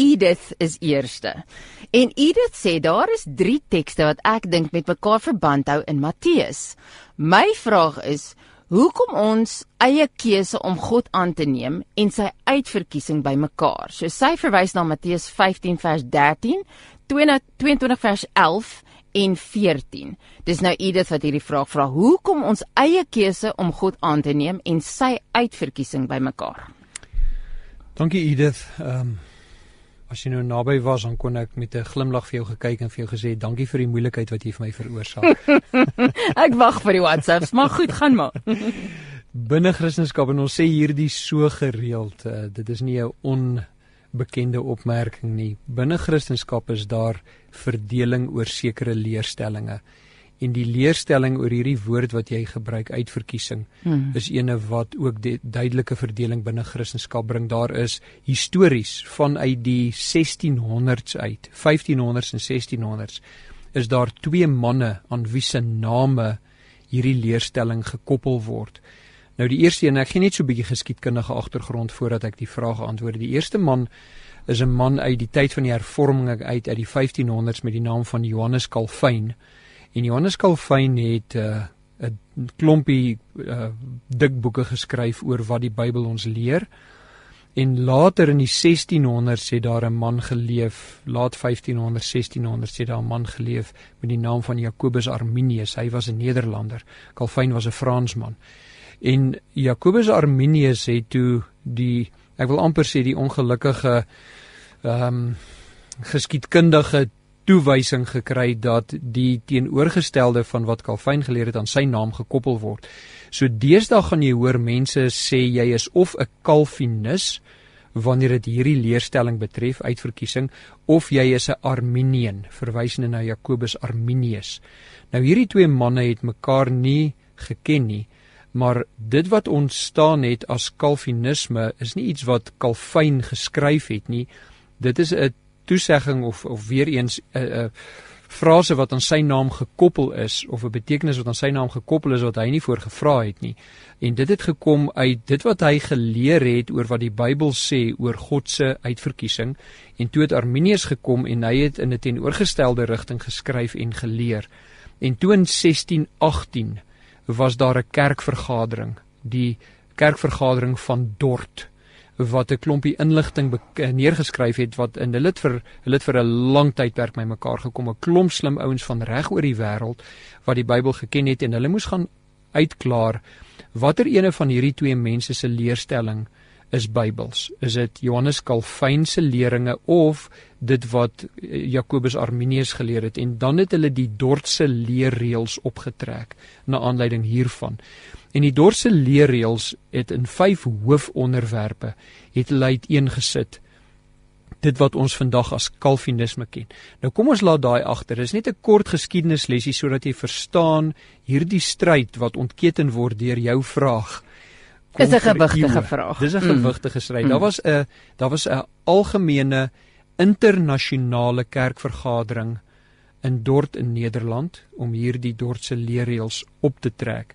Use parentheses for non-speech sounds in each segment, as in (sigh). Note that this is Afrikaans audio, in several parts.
Edith is eerste. En Edith sê daar is 3 tekste wat ek dink met mekaar verband hou in Matteus. My vraag is Hoekom ons eie keuse om God aan te neem en sy uitverkiesing bymekaar. So sy verwys na Matteus 15 vers 13, 22 vers 11 en 14. Dis nou Edith wat hierdie vraag vra. Hoekom ons eie keuse om God aan te neem en sy uitverkiesing bymekaar? Dankie Edith. Ehm um, as jy nou naby was, dan kon ek met 'n glimlag vir jou gekyk en vir jou gesê dankie vir die moeilikheid wat jy vir my veroorsaak. (laughs) ek wag vir die WhatsApps, maar goed, gaan maar. (laughs) Binne Christendom en ons sê hierdie so gereeld, uh, dit is nie 'n onbekende opmerking nie. Binne Christendom is daar verdeling oor sekere leerstellings en die leerstelling oor hierdie woord wat jy gebruik uitverkiesing hmm. is ene wat ook die duidelike verdeling binne Christendom bring. Daar is histories vanuit die 1600s uit 1500s en 1600s is daar twee manne aan wie se name hierdie leerstelling gekoppel word. Nou die eerste een ek gee net so 'n bietjie geskiedkundige agtergrond voordat ek die vraag antwoord. Die eerste man is 'n man uit die tyd van die hervorming uit uit die 1500s met die naam van Johannes Calvin En Johannes Calvin het 'n uh, klompie uh, dik boeke geskryf oor wat die Bybel ons leer. En later in die 1600s het daar 'n man geleef, laat 1500 1600 het daar 'n man geleef met die naam van Jacobus Arminius. Hy was 'n Nederlander. Calvin was 'n Fransman. En Jacobus Arminius het toe die ek wil amper sê die ongelukkige ehm um, geskiedkundige toewysing gekry dat die teenoorgestelde van wat Calvin geleer het aan sy naam gekoppel word. So deesdae gaan jy hoor mense sê jy is of 'n Calvinis wanneer dit hierdie leerstelling betref uitverkiesing of jy is 'n Arminian verwysende na Jacobus Arminius. Nou hierdie twee manne het mekaar nie geken nie, maar dit wat ontstaan het as Calvinisme is nie iets wat Calvin geskryf het nie. Dit is 'n toesegging of of weer eens 'n uh, 'n uh, frase wat aan sy naam gekoppel is of 'n betekenis wat aan sy naam gekoppel is wat hy nie voor gevra het nie. En dit het gekom uit dit wat hy geleer het oor wat die Bybel sê oor God se uitverkiesing en toe het Arminius gekom en hy het in 'n teenoorgestelde rigting geskryf en geleer. En toe in 1618 was daar 'n kerkvergadering, die kerkvergadering van Dort wat 'n klompie inligting neergeskryf het wat in hulle vir hulle vir 'n lang tydperk met mekaar gekom. 'n klomp slim ouens van reg oor die wêreld wat die Bybel geken het en hulle moes gaan uitklaar watter ene van hierdie twee mense se leerstelling is Bybels is dit Johannes Calvin se leringe of dit wat eh, Jacobus Arminius geleer het en dan het hulle die Dordtse leerreëls opgetrek na aanleiding hiervan En die dorse leerreëls het in 5 hoofonderwerpe het hulle uiteengesit dit wat ons vandag as kalvinisme ken. Nou kom ons laat daai agter. Dis net 'n kort geskiedenislesie sodat jy verstaan hierdie stryd wat ontketen word deur jou vraag. Dis 'n gewigtige vraag. Dis 'n mm. gewigtige stryd. Mm. Daar was 'n daar was 'n algemene internasionale kerkvergadering in Dort in Nederland om hierdie Dortse leerreëls op te trek.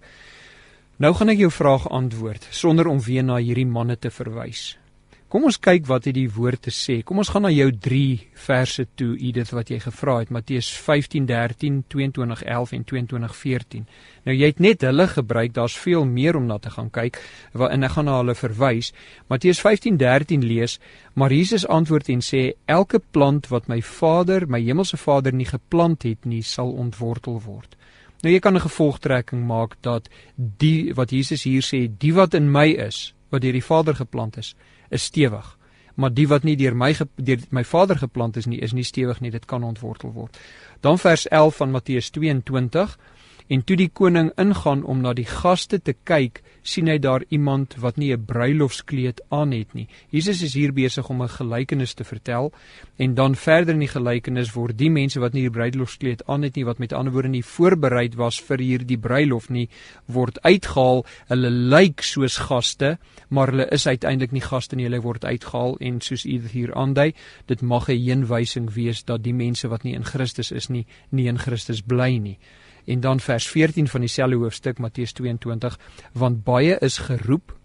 Nou gaan ek jou vraag antwoord sonder om weer na hierdie manne te verwys. Kom ons kyk wat het die woord te sê. Kom ons gaan na jou 3 verse toe, Edith wat jy gevra het, Matteus 15:13, 22:11 en 22:14. Nou jy het net hulle gebruik, daar's veel meer om na te gaan kyk, waarin ek gaan na hulle verwys. Matteus 15:13 lees, maar Jesus antwoord en sê: "Elke plant wat my Vader, my hemelse Vader nie geplant het nie, sal ontwortel word." Nou jy kan 'n gevolgtrekking maak dat die wat Jesus hier sê, die wat in my is, wat deur die Vader geplant is, is stewig. Maar die wat nie deur my deur my Vader geplant is nie, is nie stewig nie, dit kan ontwortel word. Dan vers 11 van Matteus 22 En toe die koning ingaan om na die gaste te kyk, sien hy daar iemand wat nie 'n bruilofskleed aan het nie. Jesus is hier besig om 'n gelykenis te vertel en dan verder in die gelykenis word die mense wat nie 'n bruilofskleed aan het nie, wat met ander woorde nie voorberei was vir hierdie bruilof nie, word uitgehaal. Hulle lyk soos gaste, maar hulle is uiteindelik nie gaste nie. Hulle word uitgehaal en soos u hier aandui, dit mag 'n heenwysing wees dat die mense wat nie in Christus is nie, nie in Christus bly nie en dan vers 14 van dieselfde hoofstuk Matteus 22 want baie is geroep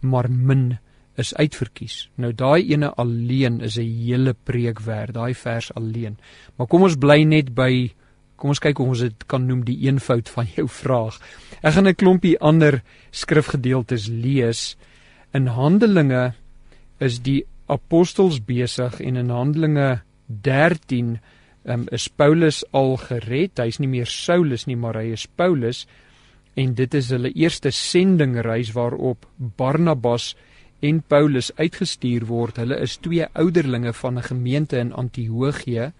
maar min is uitverkies. Nou daai ene alleen is 'n hele preek werd, daai vers alleen. Maar kom ons bly net by kom ons kyk hoe ons dit kan noem die eenvoud van jou vraag. Ek gaan 'n klompie ander skrifgedeeltes lees. In Handelinge is die apostels besig en in Handelinge 13 um, is Paulus al gered. Hy's nie meer Saulus nie, maar hy is Paulus en dit is hulle eerste sendingreis waarop Barnabas en Paulus uitgestuur word. Hulle is twee ouderlinge van 'n gemeente in Antiochië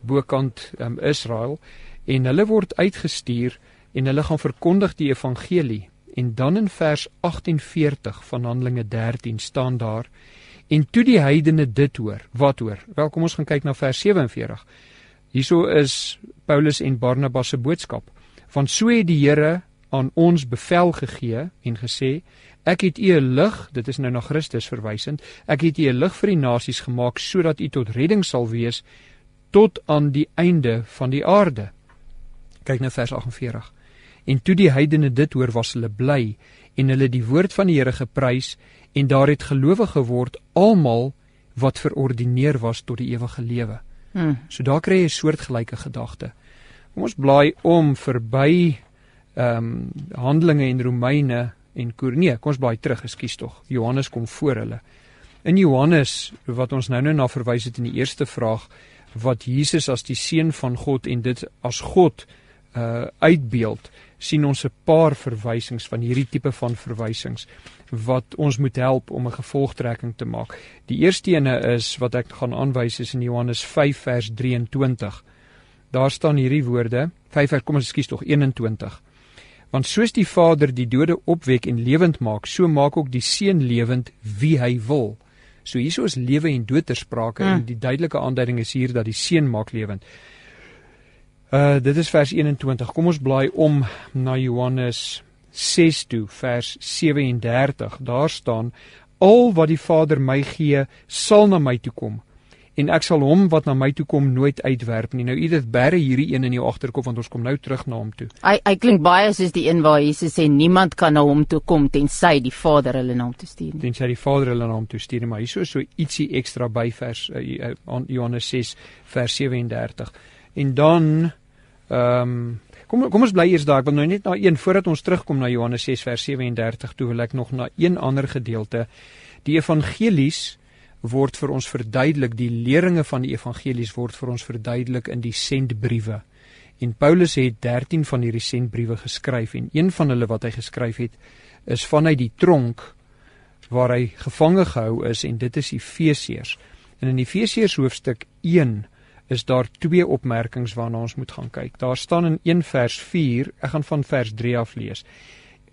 bokant um, Israel en hulle word uitgestuur en hulle gaan verkondig die evangelie. En dan in vers 48 van Handelinge 13 staan daar en toe die heidene dit hoor. Wat hoor? Wel kom ons gaan kyk na vers 47. Hierso is Paulus en Barnabas se boodskap. Van so het die Here aan ons bevel gegee en gesê Ek het u 'n lig, dit is nou na Christus verwysend. Ek het u 'n lig vir die nasies gemaak sodat u tot redding sal wees tot aan die einde van die aarde. Kyk nou vers 48. En toe die heidene dit hoor, was hulle bly en hulle die woord van die Here geprys en daar het gelowig geword almal wat verordineer was tot die ewige lewe. Hmm. So daar kry jy 'n soortgelyke gedagte. Kom ons blaai om verby ehm um, Handelinge en Romeine en Koor nee, kom ons baie terug, ekskuus tog. Johannes kom voor hulle. In Johannes wat ons nou-nou na verwys het in die eerste vraag wat Jesus as die seun van God en dit as God uh uitbeeld, sien ons 'n paar verwysings van hierdie tipe van verwysings wat ons moet help om 'n gevolgtrekking te maak. Die eerste ene is wat ek gaan aanwys is in Johannes 5 vers 23. Daar staan hierdie woorde, 5 kom ons skuis tog 21. Want soos die Vader die dode opwek en lewend maak, so maak ook die Seun lewend wie hy wil. So hieso is lewe en dood ter sprake hmm. en die duidelike aanduiding is hier dat die Seun maak lewend. Uh dit is vers 21. Kom ons blaai om na Johannes 6 toe vers 37. Daar staan al wat die Vader my gee, sal na my toe kom en ek sal hom wat na my toe kom nooit uitwerp nie. Nou Edith bære hierdie een in jou agterkop want ons kom nou terug na hom toe. Hy hy klink baie soos die een waar Jesus sê niemand kan na hom toe kom tensy die Vader hulle na hom toe stuur. Tensy die Vader hulle na hom toe stuur, maar hierso so ietsie ekstra by vers uh, Johannes 6 vers 37. En dan ehm um, Kom kom ons bly eers daar. Ek wil nou net na een voordat ons terugkom na Johannes 6 vers 37 toe wil ek nog na een ander gedeelte. Die evangelies word vir ons verduidelik die leringe van die evangelies word vir ons verduidelik in die sendbriewe. En Paulus het 13 van hierdie sendbriewe geskryf en een van hulle wat hy geskryf het is vanuit die tronk waar hy gevange gehou is en dit is Efesiërs. En in Efesiërs hoofstuk 1 is daar twee opmerkings waarna ons moet gaan kyk. Daar staan in 1 vers 4, ek gaan van vers 3 af lees.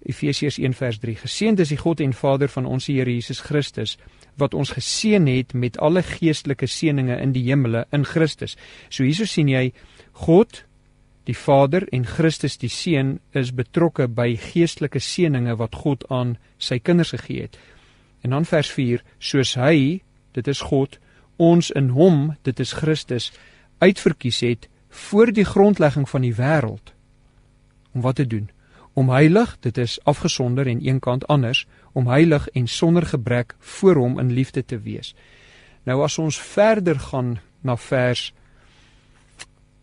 Efesiërs 1 vers 3: Geseënd is die God en Vader van ons Here Jesus Christus wat ons geseën het met alle geestelike seënings in die hemele in Christus. So hierso sien jy God die Vader en Christus die Seun is betrokke by geestelike seënings wat God aan sy kinders gegee het. En dan vers 4, soos hy, dit is God, ons in hom, dit is Christus, uitverkies het voor die grondlegging van die wêreld om wat te doen? Om heilig, dit is afgesonder en eenkant anders, om heilig en sonder gebrek voor hom in liefde te wees. Nou as ons verder gaan na vers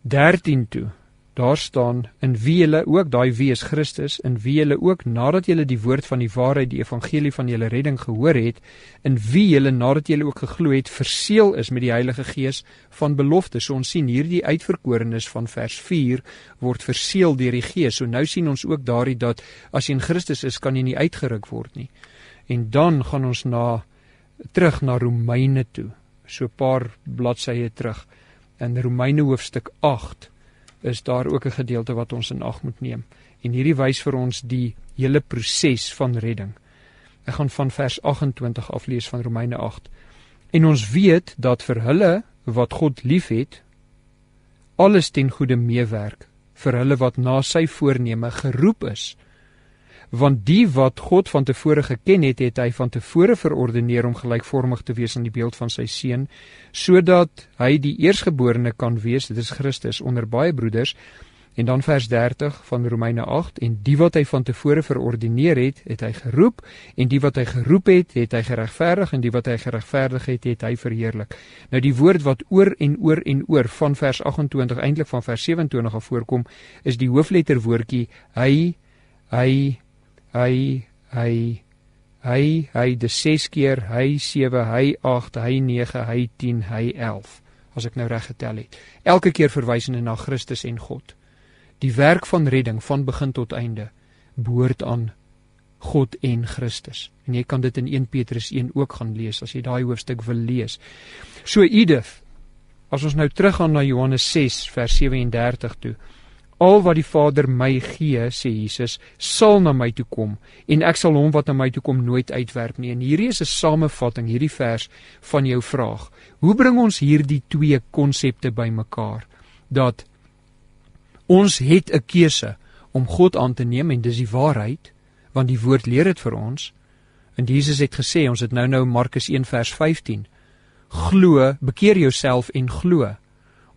13 toe, daar staan in wie julle ook daai wie is Christus, in wie julle ook nadat julle die woord van die waarheid, die evangelie van julle redding gehoor het, in wie julle nadat julle ook geglo het, verseël is met die Heilige Gees van belofte. So ons sien hierdie uitverkorenes van vers 4 word verseël deur die Gees. So nou sien ons ook daardie dat as jy in Christus is, kan jy nie uitgeruk word nie. En dan gaan ons na terug na Romeine toe. So 'n paar bladsye terug in Romeine hoofstuk 8 is daar ook 'n gedeelte wat ons in ag moet neem. En hierdie wys vir ons die hele proses van redding. Ek gaan van vers 28 af lees van Romeine 8. En ons weet dat vir hulle wat God liefhet, alles ten goeie meewerk vir hulle wat na sy voorneme geroep is want die wat God van tevore geken het, het hy van tevore verordeneer om gelykvormig te wees aan die beeld van sy seun, sodat hy die eersgeborene kan wees, dit is Christus onder baie broeders, En dan vers 30 van Romeine 8 en die wat hy van tevore verordineer het, het hy geroep. En die wat hy geroep het, het hy geregverdig. En die wat hy geregverdig het, het hy verheerlik. Nou die woord wat oor en oor en oor van vers 28 eintlik van vers 27 af voorkom, is die hoofletter woordjie hy hy hy hy hy hy die 6 keer hy 7 hy 8 hy 9 hy 10 hy 11 as ek nou reg getel het. Elke keer verwysende na Christus en God. Die werk van redding van begin tot einde behoort aan God en Christus. En jy kan dit in 1 Petrus 1 ook gaan lees as jy daai hoofstuk wil lees. So Edith, as ons nou teruggaan na Johannes 6 vers 37 toe. Al wat die Vader my gee, sê Jesus, sal na my toe kom en ek sal hom wat na my toe kom nooit uitwerp nie. En hierdie is 'n samevatting hierdie vers van jou vraag. Hoe bring ons hierdie twee konsepte bymekaar? Dat Ons het 'n keuse om God aan te neem en dis die waarheid want die woord leer dit vir ons. En Jesus het gesê, ons het nou-nou Markus 1 vers 15. Glo, bekeer jouself en glo.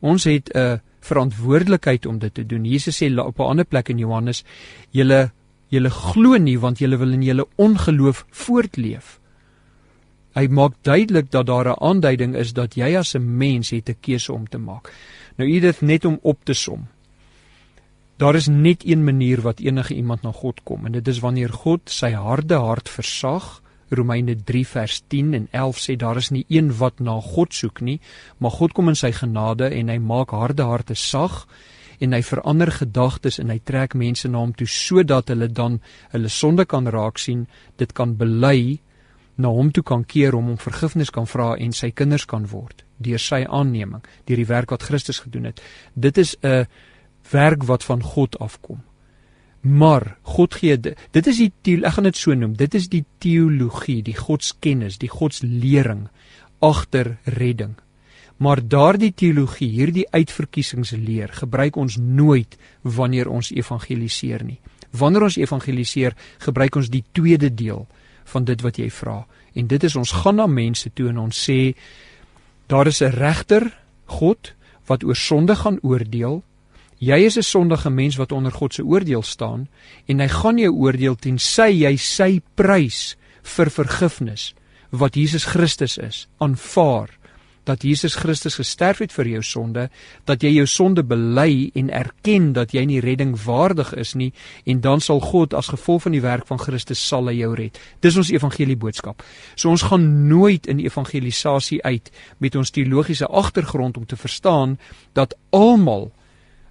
Ons het 'n verantwoordelikheid om dit te doen. Jesus sê op 'n ander plek in Johannes, julle julle glo nie want julle wil in julle ongeloof voortleef. Hy maak duidelik dat daar 'n aanduiding is dat jy as 'n mens het 'n keuse om te maak. Nou dit net om op te som. Daar is net een manier wat enige iemand na God kom en dit is wanneer God sy harde hart versag. Romeine 3 vers 10 en 11 sê daar is nie een wat na God soek nie, maar God kom in sy genade en hy maak harde harte sag en hy verander gedagtes en hy trek mense na hom toe sodat hulle dan hulle sonde kan raak sien, dit kan bely, na hom toe kan keer om hom vergifnis kan vra en sy kinders kan word deur sy aanneming, deur die werk wat Christus gedoen het. Dit is 'n werk wat van God afkom. Maar God gee dit is die ek gaan dit so noem. Dit is die teologie, die godskennis, die godslering agter redding. Maar daardie teologie, hierdie uitverkiesingsleer, gebruik ons nooit wanneer ons evangeliseer nie. Wanneer ons evangeliseer, gebruik ons die tweede deel van dit wat jy vra. En dit is ons gaan na mense toe en ons sê daar is 'n regter, God, wat oor sonde gaan oordeel Jy is 'n sondige mens wat onder God se oordeel staan en hy gaan jou oordeel tensy jy sy prys vir vergifnis wat Jesus Christus is. Aanvaar dat Jesus Christus gesterf het vir jou sonde dat jy jou sonde bely en erken dat jy nie redding waardig is nie en dan sal God as gevolg van die werk van Christus sal hy jou red. Dis ons evangelie boodskap. So ons gaan nooit in evangelisasie uit met ons teologiese agtergrond om te verstaan dat almal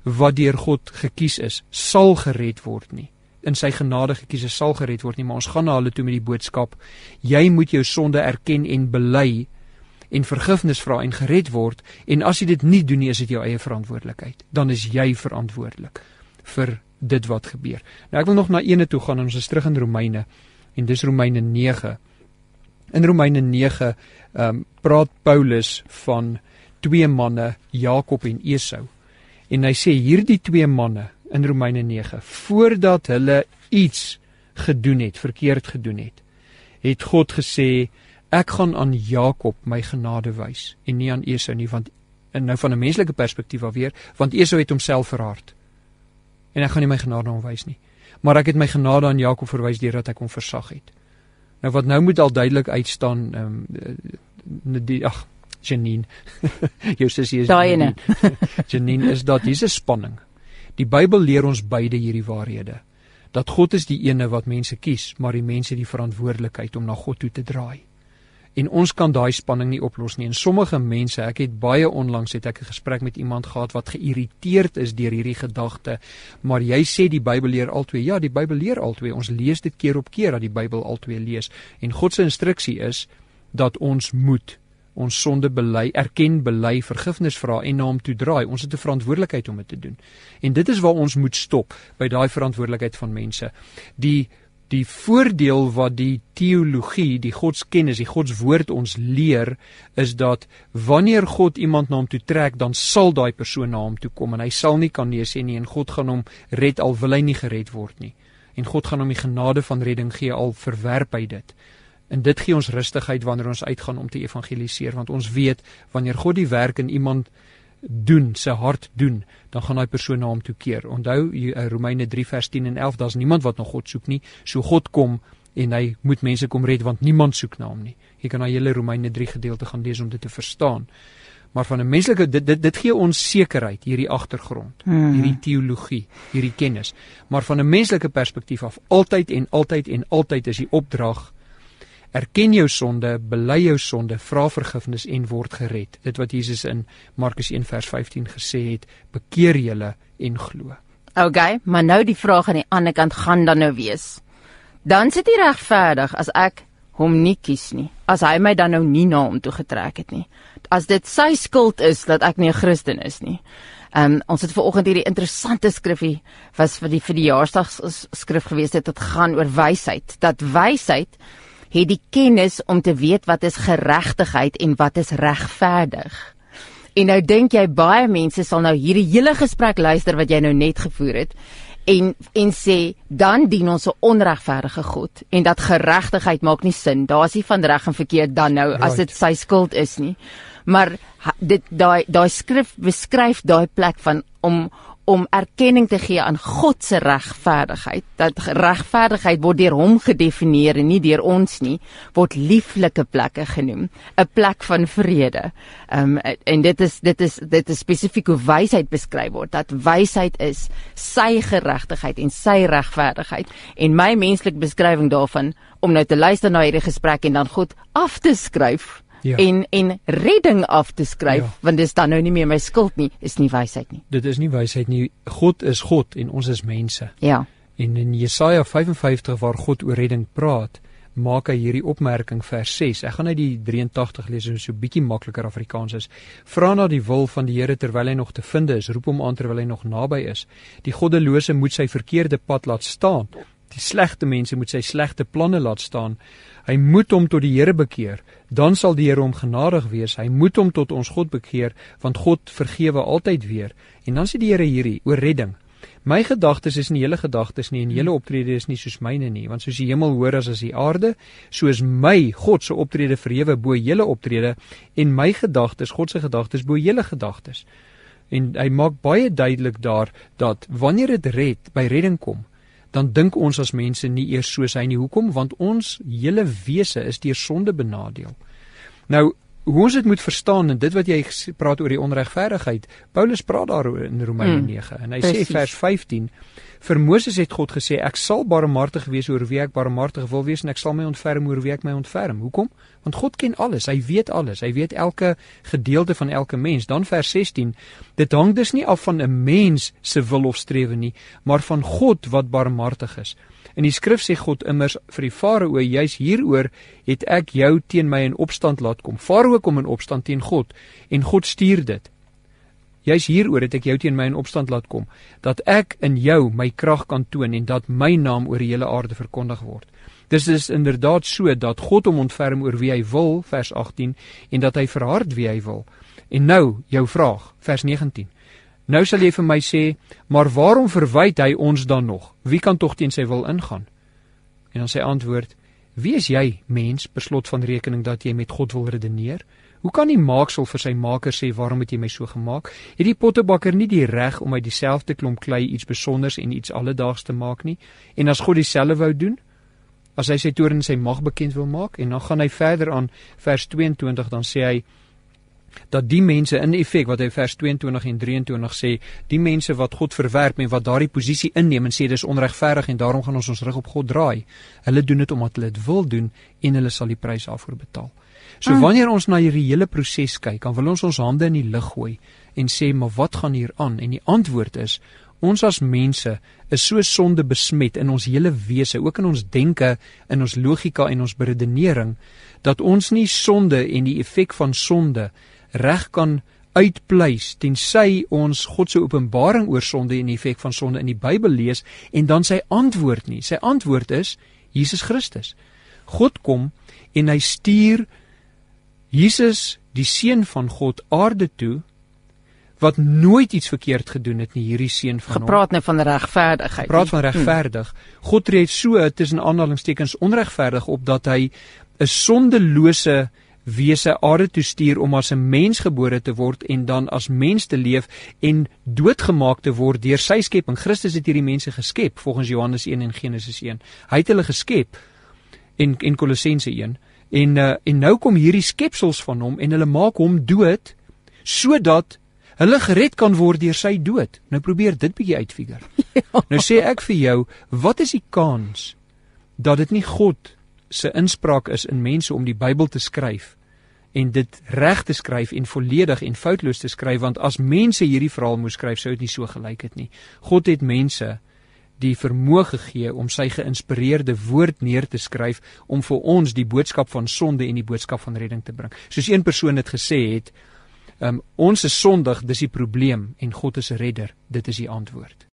wat deur God gekies is, sal gered word nie. In sy genade gekies is sal gered word nie, maar ons gaan na hulle toe met die boodskap: Jy moet jou sonde erken en bely en vergifnis vra en gered word en as jy dit nie doen nie, is dit jou eie verantwoordelikheid. Dan is jy verantwoordelik vir dit wat gebeur. Nou ek wil nog na ene toe gaan en ons is terug in Romeine en dis Romeine 9. In Romeine 9 ehm um, praat Paulus van twee manne, Jakob en Esau. En hy sê hierdie twee manne in Romeine 9 voordat hulle iets gedoen het, verkeerd gedoen het, het God gesê ek gaan aan Jakob my genade wys en nie aan Esau nie want en nou van 'n menslike perspektief af weer want Esau het homself verhard. En ek gaan nie my genade aan hom wys nie. Maar ek het my genade aan Jakob verwys deurdat ek hom versag het. Nou wat nou moet al duidelik uitstaan ehm um, die ag Janine. (laughs) Jou sussie is Janine. (laughs) Janine is dat dis 'n spanning. Die Bybel leer ons beide hierdie waarhede. Dat God is die ene wat mense kies, maar die mense die verantwoordelikheid om na God toe te draai. En ons kan daai spanning nie oplos nie. En sommige mense, ek het baie onlangs het ek 'n gesprek met iemand gehad wat geïrriteerd is deur hierdie gedagte, maar jy sê die Bybel leer altwee. Ja, die Bybel leer altwee. Ons lees dit keer op keer dat die Bybel altwee lees. En God se instruksie is dat ons moet ons sonde bely, erken, bely, vergifnis vra en na hom toe draai. Ons het 'n verantwoordelikheid om dit te doen. En dit is waar ons moet stop by daai verantwoordelikheid van mense. Die die voordeel wat die teologie, die godskennis, die godswoord ons leer is dat wanneer God iemand na hom toe trek, dan sal daai persoon na hom toe kom en hy sal nie kan nee sê nie en God gaan hom red al wil hy nie gered word nie. En God gaan hom die genade van redding gee al verwerp hy dit. En dit gee ons rustigheid wanneer ons uitgaan om te evangeliseer want ons weet wanneer God die werk in iemand doen, sy hart doen, dan gaan daai persoon na hom toe keer. Onthou uh, Romeine 3 vers 10 en 11, daar's niemand wat na God soek nie. So God kom en hy moet mense kom red want niemand soek na hom nie. Jy kan na hele Romeine 3 gedeelte gaan lees om dit te verstaan. Maar van 'n menslike dit dit dit gee ons sekerheid hierdie agtergrond, hmm. hierdie teologie, hierdie kennis. Maar van 'n menslike perspektief af, altyd en altyd en altyd is die opdrag erken jou sonde, bely jou sonde, vra vergifnis en word gered. Dit wat Jesus in Markus 1 vers 15 gesê het, bekeer julle en glo. Okay, maar nou die vraag aan die ander kant gaan dan nou wees. Dan sit hy regverdig as ek hom nie kies nie. As hy my dan nou nie na hom toe getrek het nie. As dit sy skuld is dat ek nie 'n Christen is nie. Ehm um, ons het ver oggend hierdie interessante skrifgie was vir die vir die jaarsdagskrif gewees het dit gaan oor wysheid. Dat wysheid het die kennis om te weet wat is geregtigheid en wat is regverdig. En nou dink jy baie mense sal nou hierdie hele gesprek luister wat jy nou net gevoer het en en sê dan dien ons 'n onregverdige God en dat geregtigheid maak nie sin. Daar's nie van reg en verkeerd dan nou right. as dit sy skuld is nie. Maar dit daai daai skrif beskryf daai plek van om om erkenning te gee aan God se regverdigheid. Dat regverdigheid word deur hom gedefinieer en nie deur ons nie, word lieflike plekke genoem, 'n plek van vrede. Ehm um, en dit is dit is dit is spesifiek hoe wysheid beskryf word. Dat wysheid is sy geregtigheid en sy regverdigheid en my menslike beskrywing daarvan om nou te luister na hierdie gesprek en dan God af te skryf ja. en en redding af te skryf ja. want dis dan nou nie meer my skuld nie is nie wysheid nie. Dit is nie wysheid nie. God is God en ons is mense. Ja. En in Jesaja 55 waar God oor redding praat maak hy hierdie opmerking vers 6 ek gaan uit die 83 lees so 'n bietjie makliker Afrikaans is. Vra na die wil van die Here terwyl hy nog te vind is. Roep hom aan terwyl hy nog naby is. Die goddelose moet sy verkeerde pad laat staan die slegte mense moet sy slegte planne laat staan Hy moet hom tot die Here bekeer, dan sal die Here hom genadig wees. Hy moet hom tot ons God bekeer, want God vergewe altyd weer. En dan sê die Here hierdie oor redding. My gedagtes is nie hele gedagtes nie en hele optrede is nie soos myne nie, want soos die hemel hoor as as die aarde, soos my God se optrede verhewe bo hele optrede en my gedagtes, God se gedagtes bo hele gedagtes. En hy maak baie duidelik daar dat wanneer dit red by redding kom, dan dink ons as mense nie eers soos hy nie. Hoekom? Want ons hele wese is deur sonde benadeel. Nou, hoe ons dit moet verstaan en dit wat jy praat oor die onregverdigheid, Paulus praat daaroor in Romeine hmm, 9 en hy precies. sê vers 15 Vir Moses het God gesê ek sal barmhartig wees oor wie ek barmhartig wil wees en ek sal my ontferm oor wie ek my ontferm. Hoekom? Want God ken alles. Hy weet alles. Hy weet elke gedeelte van elke mens. Dan vers 16. Dit hang dus nie af van 'n mens se wil of strewe nie, maar van God wat barmhartig is. In die skrif sê God immers vir die Farao, juis hieroor het ek jou teen my in opstand laat kom. Farao kom in opstand teen God en God stuur dit. Juis hieroor het ek jou teen my in opstand laat kom, dat ek in jou my krag kan toon en dat my naam oor die hele aarde verkondig word. Dis is inderdaad so dat God hom ontferm oor wie hy wil, vers 18, en dat hy verhard wie hy wil. En nou, jou vraag, vers 19. Nou sal jy vir my sê, maar waarom verwyd hy ons dan nog? Wie kan tog teen sy wil ingaan? En dan sy antwoord, wie is jy, mens, beslot van rekening dat jy met God wil redeneer? Hoe kan die maaksel vir sy maker sê waarom het jy my so gemaak? Het die pottebakker nie die reg om uit dieselfde klomp klei iets spesonders en iets alledaags te maak nie? En as God dieselfde wou doen, as hy sy toorn en sy mag bekend wil maak en dan gaan hy verder aan vers 22 dan sê hy dat die mense in effek wat hy vers 22 en 23 sê, die mense wat God verwerp en wat daardie posisie inneem en sê dis onregverdig en daarom gaan ons ons rug op God draai, hulle doen dit omdat hulle dit wil doen en hulle sal die prys daarvoor betaal. So mm. wanneer ons na hierdie hele proses kyk, dan wil ons ons hande in die lug gooi en sê, "Maar wat gaan hier aan?" En die antwoord is, ons as mense is so sonde besmet in ons hele wese, ook in ons denke, in ons logika en ons beredenering, dat ons nie sonde en die effek van sonde reg kan uitpleis tensy ons God se openbaring oor sonde en die effek van sonde in die Bybel lees en dan sy antwoord nie. Sy antwoord is Jesus Christus. God kom en hy stuur Jesus, die seun van God aarde toe wat nooit iets verkeerd gedoen het nie hierdie seun van hom. Gepraat net van regverdigheid. Praat van regverdig. Hmm. God tree so tussen aanhalingstekens onregverdig op dat hy 'n sondelose wese aarde toe stuur om as 'n mens gebore te word en dan as mens te leef en doodgemaak te word deur sy skepping. Christus het hierdie mense geskep volgens Johannes 1 en Genesis 1. Hy het hulle geskep en en Kolossense 1. En uh, en nou kom hierdie skepsels van hom en hulle maak hom dood sodat hulle gered kan word deur sy dood. Nou probeer dit bietjie uitfigure. (laughs) Ja. Nou sê ek vir jou, wat is die kans dat dit nie God se inspraak is in mense om die Bybel te skryf en dit reg te skryf en volledig en foutloos te skryf want as mense hierdie verhaal moes skryf sou dit nie so gelyk het nie. God het mense die vermoë gegee om sy geïnspireerde woord neer te skryf om vir ons die boodskap van sonde en die boodskap van redding te bring. Soos een persoon dit gesê het, um, ons is sondig, dis die probleem en God is redder, dit is die antwoord.